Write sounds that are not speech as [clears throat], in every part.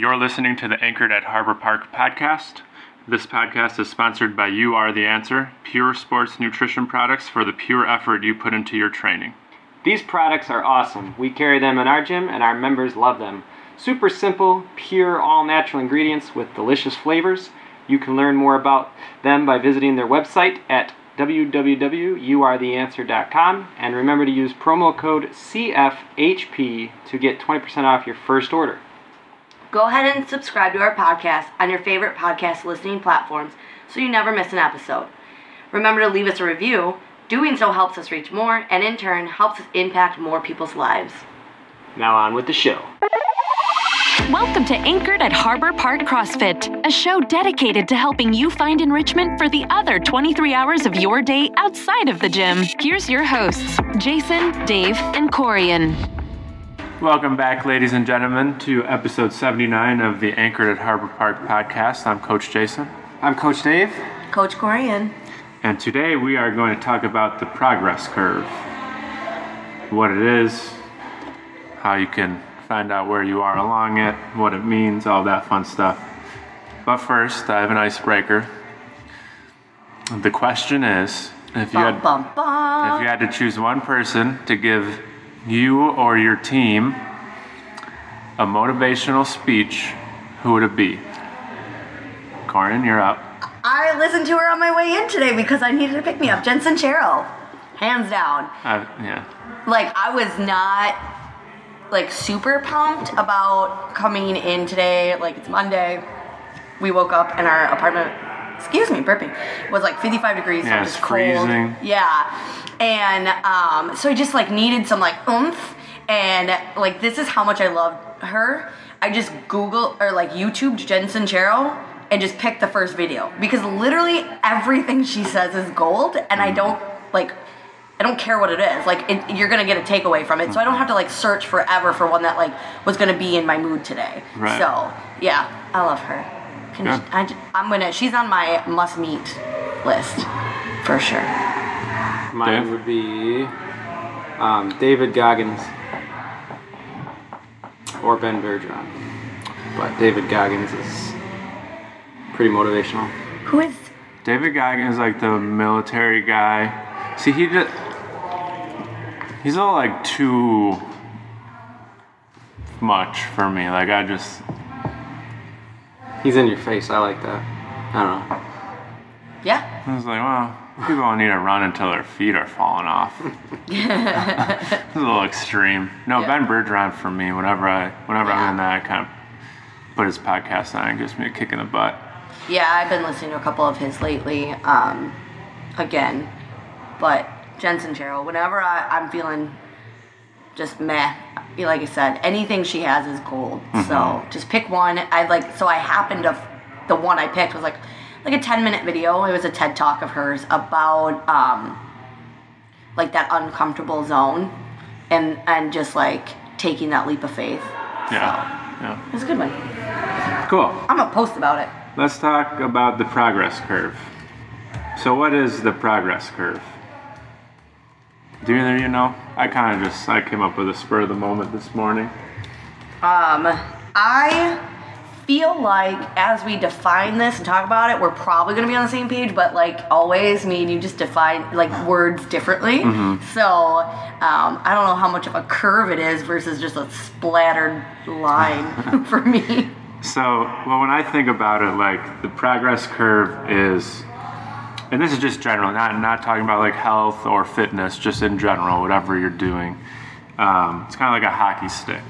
You're listening to the Anchored at Harbor Park podcast. This podcast is sponsored by You Are the Answer, pure sports nutrition products for the pure effort you put into your training. These products are awesome. We carry them in our gym and our members love them. Super simple, pure, all natural ingredients with delicious flavors. You can learn more about them by visiting their website at www.youaretheanswer.com and remember to use promo code CFHP to get 20% off your first order. Go ahead and subscribe to our podcast on your favorite podcast listening platforms so you never miss an episode. Remember to leave us a review. Doing so helps us reach more and in turn helps us impact more people's lives. Now on with the show. Welcome to Anchored at Harbor Park CrossFit, a show dedicated to helping you find enrichment for the other 23 hours of your day outside of the gym. Here's your hosts, Jason, Dave, and Corian. Welcome back, ladies and gentlemen, to episode 79 of the Anchored at Harbor Park podcast. I'm Coach Jason, I'm Coach Dave. Coach Corian. and today we are going to talk about the progress curve what it is, how you can find out where you are along it, what it means, all that fun stuff. But first, I have an icebreaker. The question is if you Bum, had bum, bum. if you had to choose one person to give you or your team a motivational speech, who would it be? Corin, you're up. I listened to her on my way in today because I needed to pick me up. Jen Sincero. Hands down. Uh, yeah. like I was not like super pumped about coming in today. Like it's Monday. We woke up and our apartment excuse me, burping. It was like 55 degrees, so Yeah, it was it's cold. Yeah. And um, so I just like needed some like oomph and like this is how much I love her. I just Google or like YouTubed Jen Sincero and just picked the first video because literally everything she says is gold and Mm. I don't like I don't care what it is. Like it, you're gonna get a takeaway from it, so I don't have to like search forever for one that like was gonna be in my mood today. Right. So yeah, I love her. Can Good. I, am gonna. She's on my must meet list for sure. Mine Dave? would be um, David Goggins or Ben Bergeron. But David Goggins is pretty motivational. Who is? David Goggins is like the military guy. See, he just he's all like too much for me. Like I just He's in your face. I like that. I don't know. Yeah. I was like, well, people don't need to run until their feet are falling off. [laughs] it's a little extreme. No, Yeah. Ben Bergeron for me. Whenever I whenever Yeah. I'm in that, I kind of put his podcast on. It gives me a kick in the butt. Yeah, I've been listening to a couple of his lately. Um, again, but Jen Sincero. Whenever I, I'm feeling just meh, like I said, anything she has is gold. So just pick one. I like. So I happened to. The one I picked was like like a 10 minute video. It was a TED talk of hers about um, like that uncomfortable zone, and and just like taking that leap of faith. Yeah, yeah. It was a good one. Cool. I'm gonna post about it. Let's talk about the progress curve. So, what is the progress curve? Do either you know? I kind of just I came up with a spur of the moment this morning. Um, I feel like as we define this and talk about it, we're probably going to be on the same page. But like always, me and you just define like words differently. So um, I don't know how much of a curve it is versus just a splattered line [laughs] [laughs] for me. So, well, when I think about it, like the progress curve is, and this is just general, not not talking about like health or fitness, just in general, whatever you're doing. Um, it's kind of like a hockey stick.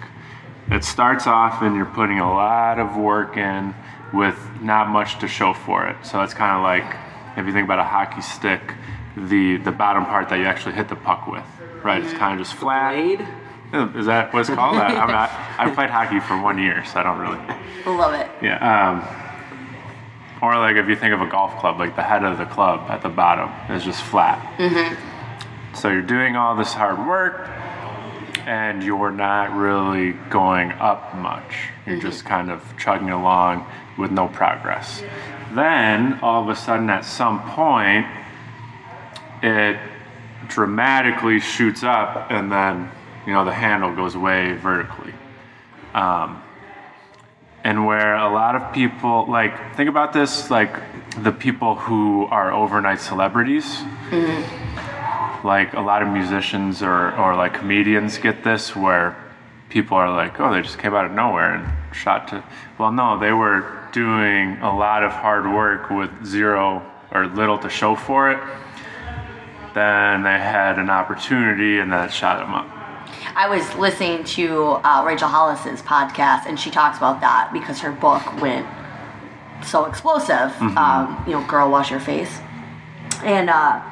It starts off and you're putting a lot of work in with not much to show for it. So it's kind of like if you think about a hockey stick, the the bottom part that you actually hit the puck with, right? It's kind of just flat. Blade? Is that what's called? [laughs] I, I'm not, I played hockey for one year, so I don't really. Love it. Yeah. Um, or like if you think of a golf club, like the head of the club at the bottom is just flat. Mm-hmm. So you're doing all this hard work, and you're not really going up much. You're just kind of chugging along with no progress. Then all of a sudden, at some point, it dramatically shoots up, and then you know the handle goes way vertically. Um, and where a lot of people like think about this like the people who are overnight celebrities. Mm-hmm. Like a lot of musicians or, or like comedians get this where people are like oh they just came out of nowhere and shot to well no they were doing a lot of hard work with zero or little to show for it. Then they had an opportunity and that shot them up I was listening to uh, Rachel Hollis's podcast, and she talks about that because her book went so explosive. Mm-hmm. Um, you know, girl, wash your face, and uh,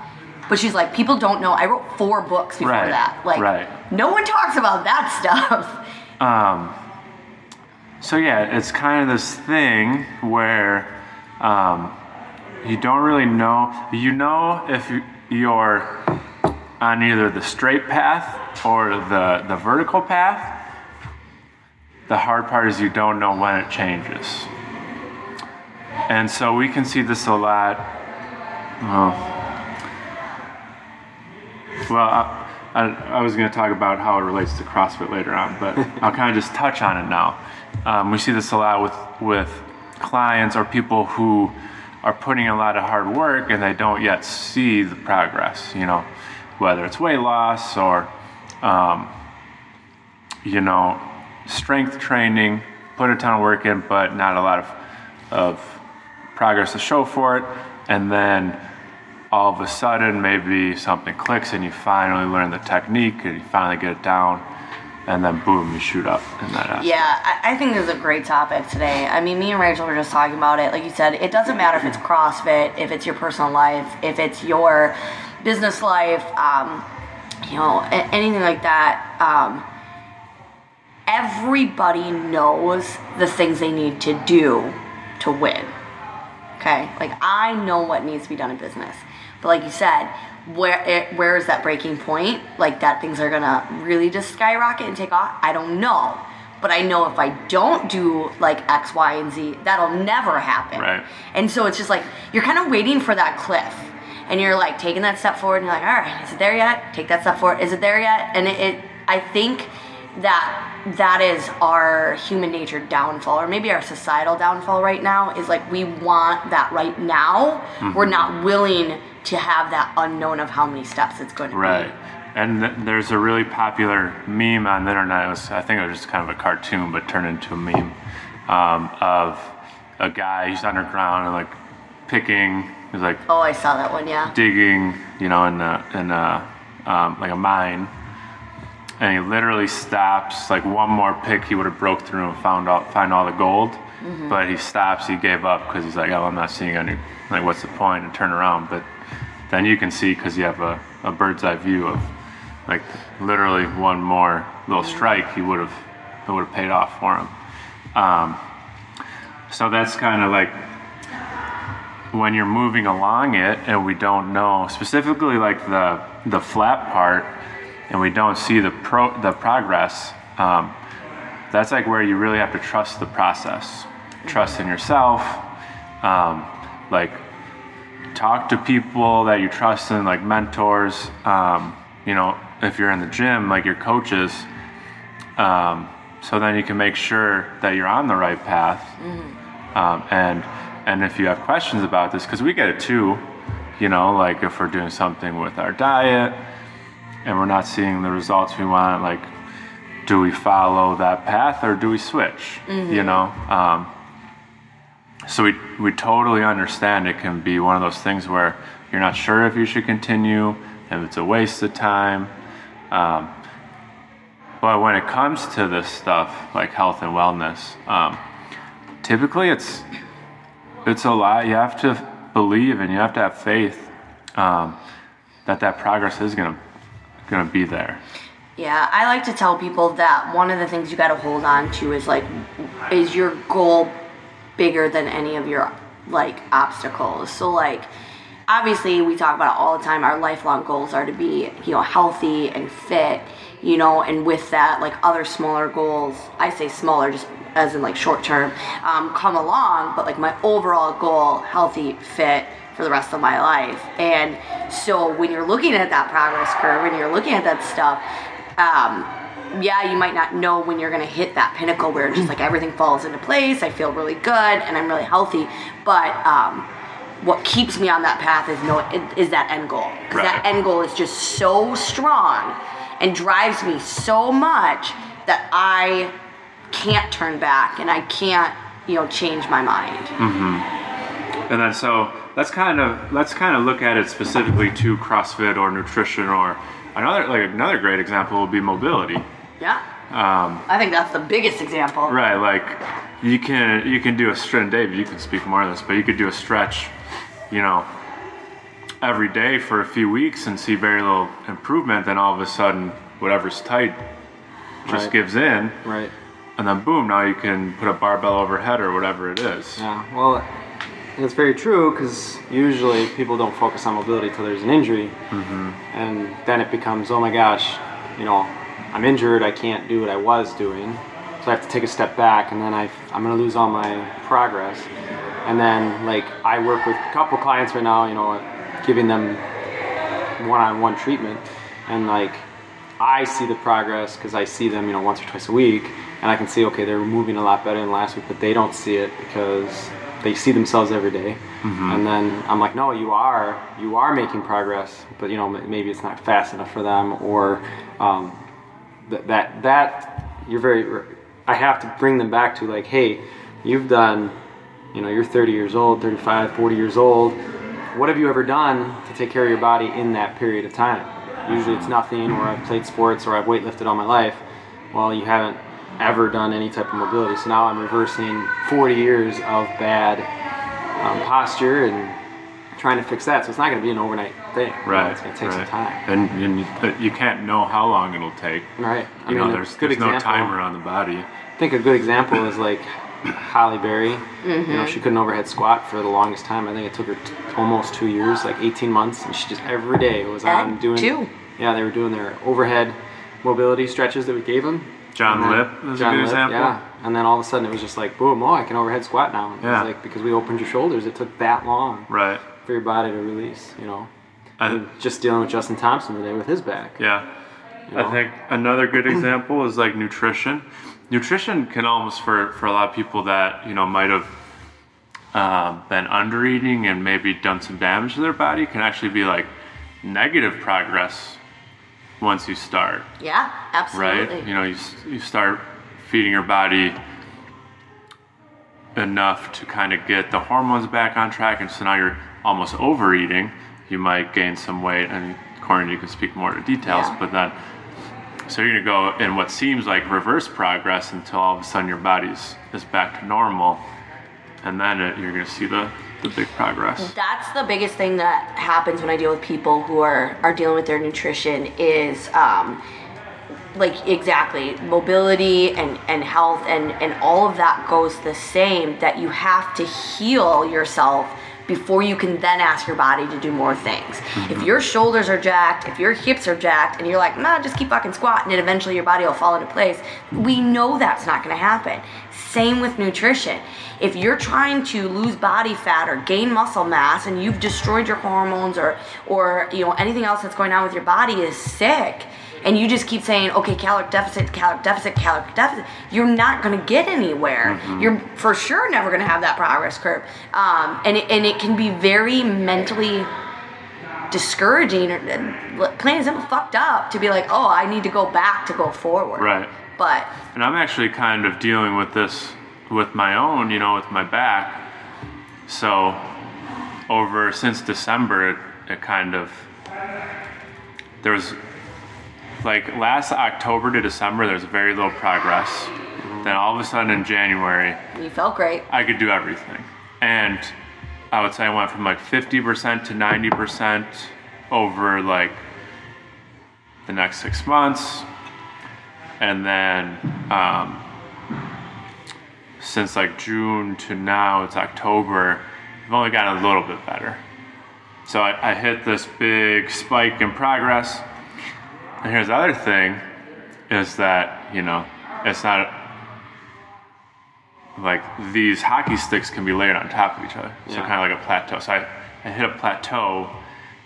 but she's like, people don't know. I wrote four books before Right, that. Like, right. no one talks about that stuff. Um. So yeah, it's kind of this thing where um, you don't really know. You know if you're on either the straight path or the the vertical path. The hard part is you don't know when it changes, and so we can see this a lot. Well, well, I, I, I was going to talk about how it relates to CrossFit later on, but [laughs] I'll kind of just touch on it now. Um, we see this a lot with with clients or people who are putting in a lot of hard work and they don't yet see the progress. You know, whether it's weight loss or um, you know strength training, put a ton of work in, but not a lot of of progress to show for it, and then all of a sudden maybe something clicks and you finally learn the technique and you finally get it down and then boom you shoot up in that aspect. Yeah, I, I think this is a great topic today. I mean, me and Rachel were just talking about it. Like you said, it doesn't matter if it's CrossFit, if it's your personal life, if it's your business life, um, you know, anything like that. Um, everybody knows the things they need to do to win. Okay, like I know what needs to be done in business, but like you said, where it, where is that breaking point? Like that things are gonna really just skyrocket and take off. I don't know, but I know if I don't do like X, Y, and Z, that'll never happen. Right. And so it's just like you're kind of waiting for that cliff, and you're like taking that step forward, and you're like, all right, is it there yet? Take that step forward. Is it there yet? And it, it I think that that is our human nature downfall or maybe our societal downfall right now is like we want that right now we're not willing to have that unknown of how many steps it's going to Right. be right And th- there's a really popular meme on the internet. It was, I think it was just kind of a cartoon, but turned into a meme um, of a guy. He's underground and like picking. He's like oh i saw that one yeah digging, you know, in a, in a um, like a mine, and he literally stops. Like one more pick, he would have broke through and found out find all the gold, but he stops. He gave up because he's like, oh, I'm not seeing any. Like, what's the point? And turn around, but then you can see because you have a, a bird's eye view of like literally one more little strike, he would have it would have paid off for him. Um, so that's kind of like when you're moving along it and we don't know specifically like the the flat part and we don't see the pro the progress um, that's like where you really have to trust the process. Trust in yourself um, like talk to people that you trust in like mentors um, you know if you're in the gym like your coaches um, so then you can make sure that you're on the right path. Um, and and if you have questions about this because we get it too you know like if we're doing something with our diet and we're not seeing the results we want like do we follow that path or do we switch you know? Um, so we, we totally understand it can be one of those things where you're not sure if you should continue if it's a waste of time um, but when it comes to this stuff like health and wellness um, typically it's it's a lot you have to believe and you have to have faith um, that that progress is gonna gonna be there Yeah, I like to tell people that one of the things you got to hold on to is like, is your goal bigger than any of your like obstacles? So like, obviously we talk about it all the time. Our lifelong goals are to be you know healthy and fit, you know, and with that like other smaller goals. I say smaller just as in like short term, um, come along. But like my overall goal, healthy, fit for the rest of my life. And so when you're looking at that progress curve and you're looking at that stuff, um, yeah, you might not know when you're gonna hit that pinnacle where just like everything falls into place. I feel really good and I'm really healthy. But um, what keeps me on that path is no is that end goal because that end goal is just so strong and drives me so much that I can't turn back and I can't you know change my mind. And then so let's kind of let's kind of look at it specifically to CrossFit or nutrition or another like another great example would be mobility. Yeah. Um, I think that's the biggest example. Right, like you can you can do a stretch. Dave, you can speak more on this, but you could do a stretch, you know, every day for a few weeks and see very little improvement. Then all of a sudden, whatever's tight just Right. gives in, Right. And then boom, now you can put a barbell overhead or whatever it is. Yeah. Well, it's very true because usually people don't focus on mobility till there's an injury, mm-hmm. and then it becomes, oh my gosh, you know, I'm injured. I can't do what I was doing, so I have to take a step back, and then I I'm gonna lose all my progress. And then like I work with a couple clients right now, you know, giving them one-on-one treatment, and like I see the progress because I see them, you know, once or twice a week, and I can see, okay, they're moving a lot better than last week, but they don't see it because they see themselves every day. And then I'm like, no, you are, you are making progress, but you know, maybe it's not fast enough for them, or um, that that that you're very. I have to bring them back to like, hey, you've done, you know, you're 30 years old, 35, 40 years old. What have you ever done to take care of your body in that period of time? Usually it's nothing, or I've played sports, or I've weightlifted all my life. Well, you haven't ever done any type of mobility. So now I'm reversing 40 years of bad um, posture and trying to fix that. So it's not going to be an overnight thing. you know, Right, It's going to take right. some time. and, and you, you can't know how long it'll take. Right. I You mean, know, a there's, good there's no example- timer on the body. I think a good example is like Holly Berry. Mm-hmm. You know, she couldn't overhead squat for the longest time. I think it took her t- almost two years, like 18 months, and she just every day was on And doing. two. Yeah, they were doing their overhead mobility stretches that we gave them. John then- Lip is a John good Lip, example. Yeah, and then all of a sudden it was just like boom! Oh, I can overhead squat now. And Yeah. like because we opened your shoulders, it took that long Right. for your body to release. You know, I, and just dealing with Justin Thompson today with his back. Yeah. You I think another good [clears throat] example is like nutrition. Nutrition can almost for for a lot of people that you know might have um, been under eating and maybe done some damage to their body can actually be like negative progress once you start, Yeah, absolutely. right? You know, you you start feeding your body enough to kind of get the hormones back on track, and so now you're almost overeating. You might gain some weight, and Corin, you can speak more to details, Yeah. but then so you're gonna go in what seems like reverse progress until all of a sudden your body's is back to normal, and then it, you're gonna see the the big progress. That's the biggest thing that happens when I deal with people who are are dealing with their nutrition is um, like exactly mobility and and health and and all of that goes the same. That you have to heal yourself before you can then ask your body to do more things. If mm-hmm. your shoulders are jacked, if your hips are jacked, and you're like, nah, just keep fucking squatting, and eventually your body will fall into place. We know that's not going to happen. Same with nutrition. If you're trying to lose body fat or gain muscle mass and you've destroyed your hormones or or you know anything else that's going on with your body is sick and you just keep saying okay caloric deficit caloric deficit caloric deficit. You're not going to get anywhere. You're for sure never going to have that progress curve. Um, and, it, and it can be very mentally discouraging or plain and simple fucked up to be like oh i need to go back to go forward. Right. but And I'm actually kind of dealing with this with my own, you know, with my back. So over since December, it, it kind of there was like last October to December, there was very little progress. Then all of a sudden in January, you felt great I could do everything. And I would say I went from like 50% to 90% over like the next six months. And then um, since like June to now, it's October, I've only gotten a little bit better. So I, I hit this big spike in progress. And here's the other thing is that, you know, it's not like these hockey sticks can be layered on top of each other. So Yeah. kind of like a plateau. So I, I hit a plateau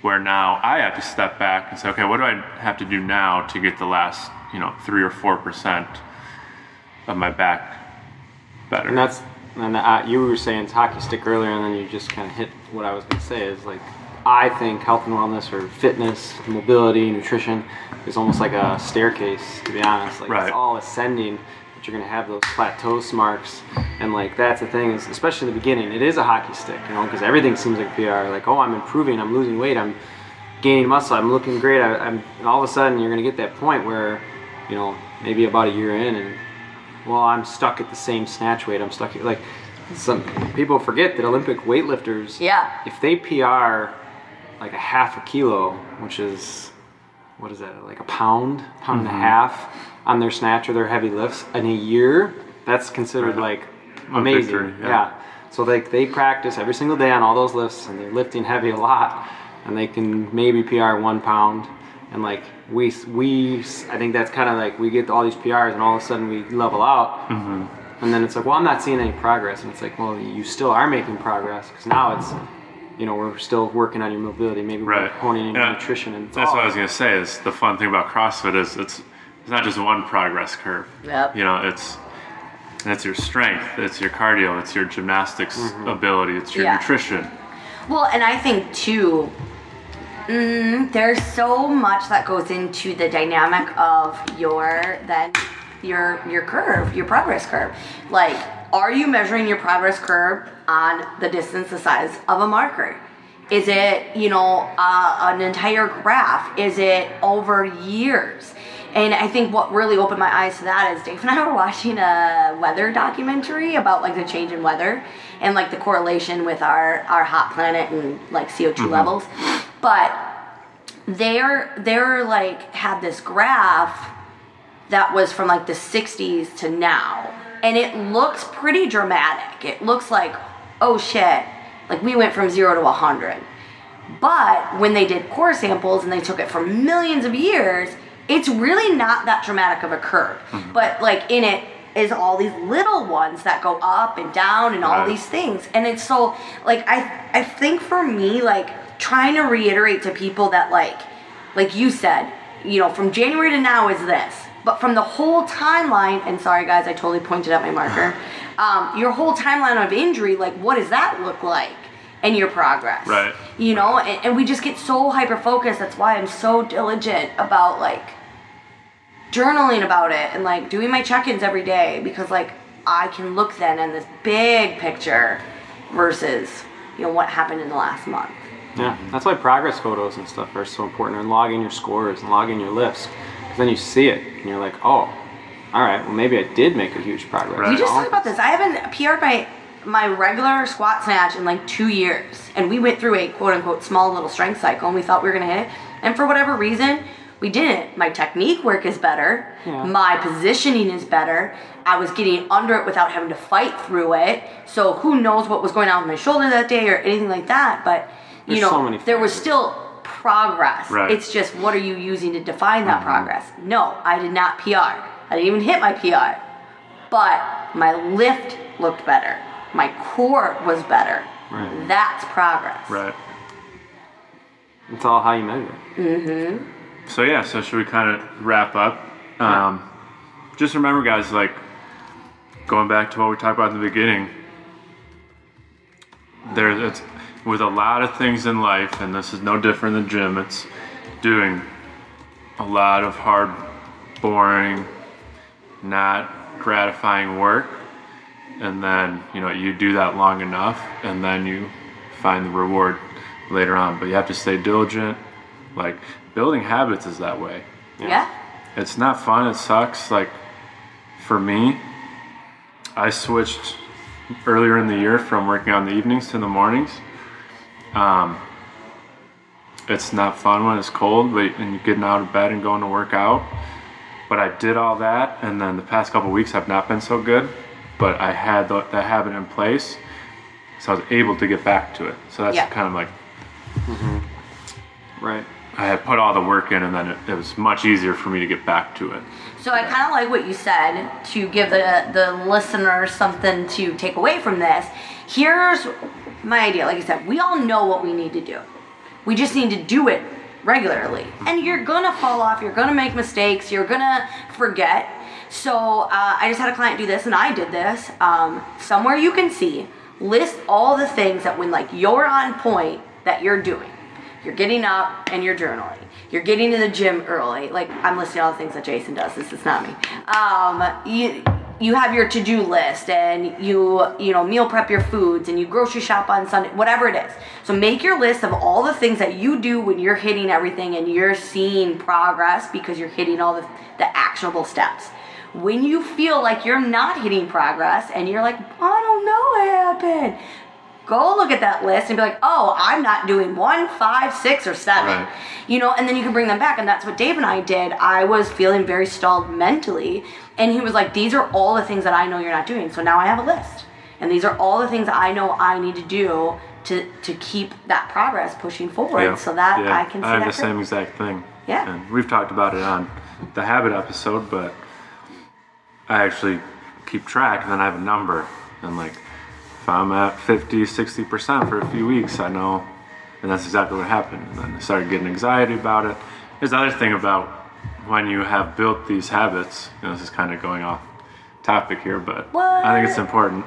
where now I have to step back and say, okay, what do I have to do now to get the last you know three or four percent of my back better. And that's and uh, you were saying hockey stick earlier, and then you just kind of hit what I was going to say is like I think health and wellness or fitness, mobility, nutrition is almost like a staircase. To be honest, like Right. it's all ascending, but you're going to have those plateau marks, and like that's the thing is especially in the beginning, it is a hockey stick, you know, because everything seems like PR. Like oh, I'm improving, I'm losing weight, I'm gaining muscle, I'm looking great. I, I'm and all of a sudden you're going to get that point where, you know, maybe about a year in and well, I'm stuck at the same snatch weight. I'm stuck at like some people forget that Olympic weightlifters, Yeah. if they PR like a half a kilo, which is what is that, like a pound, pound and a mm-hmm. half on their snatch or their heavy lifts in a year, that's considered Right. like amazing. victory, yeah. yeah. So like they practice every single day on all those lifts and they're lifting heavy a lot and they can maybe PR one pound and like we we I think that's kind of like we get all these PRs and all of a sudden we level out mm-hmm. and then it's like well I'm not seeing any progress and it's like well you still are making progress because now it's you know we're still working on your mobility maybe we're honing in your Yeah. nutrition and That's all- what I was gonna say. Is the fun thing about CrossFit is it's it's not just one progress curve. Yep. You know, it's it's your strength, it's your cardio, it's your gymnastics ability, it's your Yeah. nutrition. Well, and I think too, mm, there's so much that goes into the dynamic of your then your your curve, your progress curve. Like, are you measuring your progress curve on the distance the size of a marker? Is it you know uh, an entire graph? Is it over years? And I think what really opened my eyes to that is Dave and I were watching a weather documentary about like the change in weather and like the correlation with our our hot planet and like CO2 levels. But they're they're like had this graph that was from like the 60s to now and it looks pretty dramatic. It looks like oh shit, like we went from 0 to 100. But when they did core samples and they took it for millions of years, it's really not that dramatic of a curve. Mm-hmm. But like in it is all these little ones that go up and down and all Right. these things. And it's so like I I think for me like trying to reiterate to people that like like you said, you know, from January to now is this. But from the whole timeline, and sorry guys, I totally pointed out my marker. [sighs] Um, your whole timeline of injury, like what does that look like? And your progress. Right. You know, and, and we just get so hyper focused. That's why I'm so diligent about like journaling about it and like doing my check-ins every day because like I can look then in this big picture versus you know what happened in the last month. Yeah, that's why progress photos and stuff are so important, and logging your scores and logging your lifts, because then you see it and you're like, oh, all right, well maybe I did make a huge progress. Right. We just you talked about this. I haven't PR'd my my regular squat snatch in like two years, and we went through a quote unquote small little strength cycle, and we thought we were gonna hit it, and for whatever reason, we didn't. My technique work is better. Yeah. My positioning is better. I was getting under it without having to fight through it. So who knows what was going on with my shoulder that day or anything like that? But you There's know, so many there was still progress. Right. It's just what are you using to define that progress? No, I did not PR. I didn't even hit my PR. But my lift looked better. My core was better. Right. That's progress. Right. It's all how you measure it. So yeah, so should we kind of wrap up? Um, just remember, guys, like going back to what we talked about in the beginning. There's it's with a lot of things in life, and this is no different than gym. It's doing a lot of hard, boring, not gratifying work, and then you know you do that long enough, and then you find the reward later on. But you have to stay diligent. Like building habits is that way. Yeah. It's not fun. It sucks. Like for me, I switched earlier in the year from working on the evenings to the mornings. Um, it's not fun when it's cold, but and you're getting out of bed and going to work out. But I did all that, and then the past couple weeks have not been so good. But I had the, that habit in place, so I was able to get back to it. So that's Yeah. kind of like Right. I had put all the work in, and then it, it was much easier for me to get back to it. So I kind of like what you said to give the the listener something to take away from this. Here's my idea. Like I said, we all know what we need to do. We just need to do it regularly. And you're gonna fall off, you're gonna make mistakes, you're gonna forget. So uh, I just had a client do this, and I did this. Um, somewhere you can see, list all the things that when like you're on point that you're doing. You're getting up and you're journaling. You're getting to the gym early. Like I'm listing all the things that Jason does. This is not me. Um, you you have your to-do list and you you know meal prep your foods and you grocery shop on Sunday, whatever it is. So make your list of all the things that you do when you're hitting everything and you're seeing progress because you're hitting all the, the actionable steps. When you feel like you're not hitting progress and you're like, I don't know what happened, go look at that list and be like, oh, I'm not doing one, five, six, or seven. Right. You know, and then you can bring them back. And that's what Dave and I did. I was feeling very stalled mentally. And he was like, these are all the things that I know you're not doing. So now I have a list. And these are all the things I know I need to do to, to keep that progress pushing forward Yeah. so that Yeah. I can see I have the same exact thing. Yeah. And we've talked about it on the habit episode, but I actually keep track and then I have a number. And like, if I'm at 50, 60% for a few weeks, I know, and that's exactly what happened. And then I started getting anxiety about it. There's the other thing about when you have built these habits, you know, this is kind of going off topic here, but I think it's important.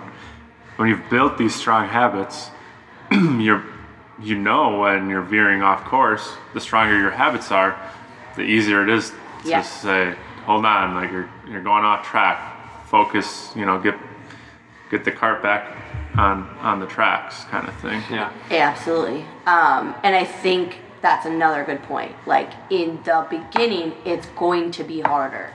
When you've built these strong habits, [clears throat] you're you know when you're veering off course, the stronger your habits are, the easier it is to Yeah. say, hold on, like you're you're going off track. Focus, you know, get get the cart back on on the tracks kind of thing. Yeah. Yeah, absolutely. Um, and I think that's another good point. Like in the beginning, it's going to be harder,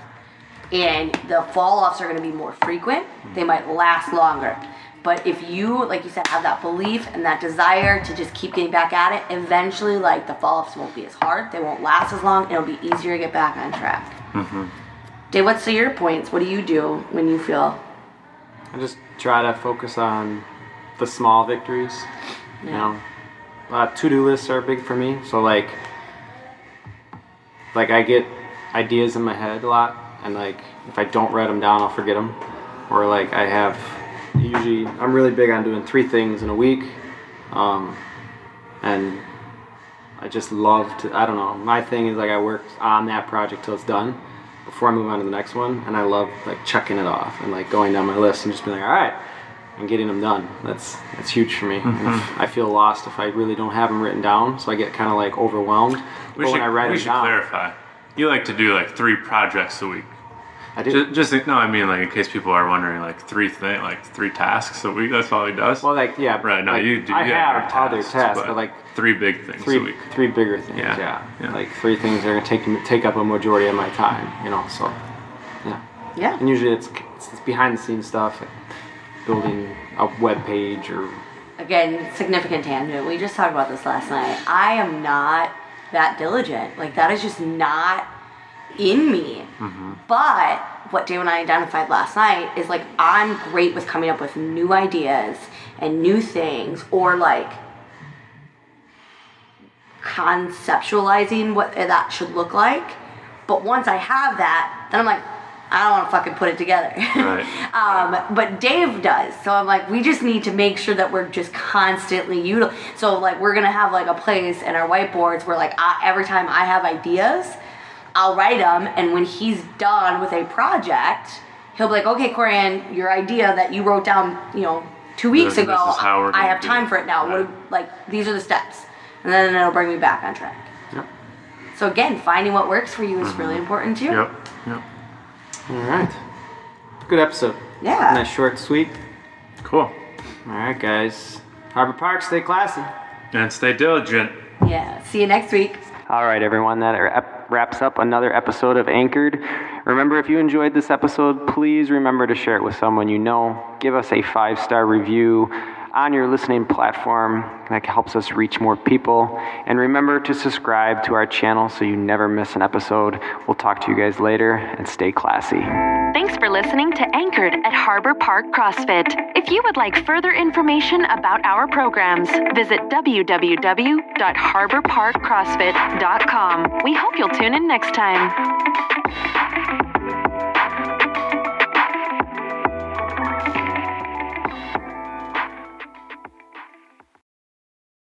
and the fall offs are going to be more frequent. They might last longer. But if you, like you said, have that belief and that desire to just keep getting back at it, eventually, like the fall offs won't be as hard. They won't last as long. It'll be easier to get back on track. Mm-hmm. Dave, what's your points? What do you do when you feel? I just try to focus on the small victories. You know, uh, to-do lists are big for me. So like, like I get ideas in my head a lot, and like if I don't write them down, I'll forget them. Or like I have usually I'm really big on doing three things in a week, um, and I just love to. I don't know. My thing is like I work on that project till it's done before I move on to the next one, and I love like checking it off and like going down my list and just being like, all right, and getting them done. That's that's huge for me. And mm-hmm. if I feel lost if I really don't have them written down, so I get kind of like overwhelmed. We but should, when I write we them should down, clarify. You like to do like three projects a week. I do. Just, just no, I mean like in case people are wondering, like three thing, like three tasks a week. That's all he does. well, like yeah, right? No, like, you do. I you have your other tasks, but like three big things three a week. three bigger things. Yeah, Yeah, yeah. like three things that are gonna take take up a majority of my time. You know, so yeah. Yeah. And usually it's, it's it's behind the scenes stuff, like building a web page or again, significant tangent. We just talked about this last night. I am not that diligent. Like that is just not in me. Mm-hmm. But what Dave and I identified last night is like I'm great with coming up with new ideas and new things, or like conceptualizing what that should look like. But once I have that, then I'm like, I don't want to fucking put it together. Right. [laughs] um, but Dave does. So I'm like, we just need to make sure that we're just constantly util. So like, we're gonna have like a place in our whiteboards where like I, every time I have ideas, I'll write them, and when he's done with a project, he'll be like, okay, Corian, your idea that you wrote down, you know, two weeks This- ago, this is how I have time for it now. Right. What like these are the steps, and then it'll bring me back on track. Yep. So again, finding what works for you is really Mm-hmm. important too. Yep. Yep. All right. Good episode. Yeah. Nice, short, sweet. Cool. All right, guys. Harbor Park, stay classy. And stay diligent. Yeah. See you next week. All right, everyone, that wraps up another episode of Anchored. Remember, if you enjoyed this episode, please remember to share it with someone you know. Give us a five star review on your listening platform. That helps us reach more people. And remember to subscribe to our channel so you never miss an episode. We'll talk to you guys later and stay classy. Thanks for listening to Anchored at Harbor Park CrossFit. If you would like further information about our programs, visit www.harborparkcrossfit.com. We hope you'll tune in next time.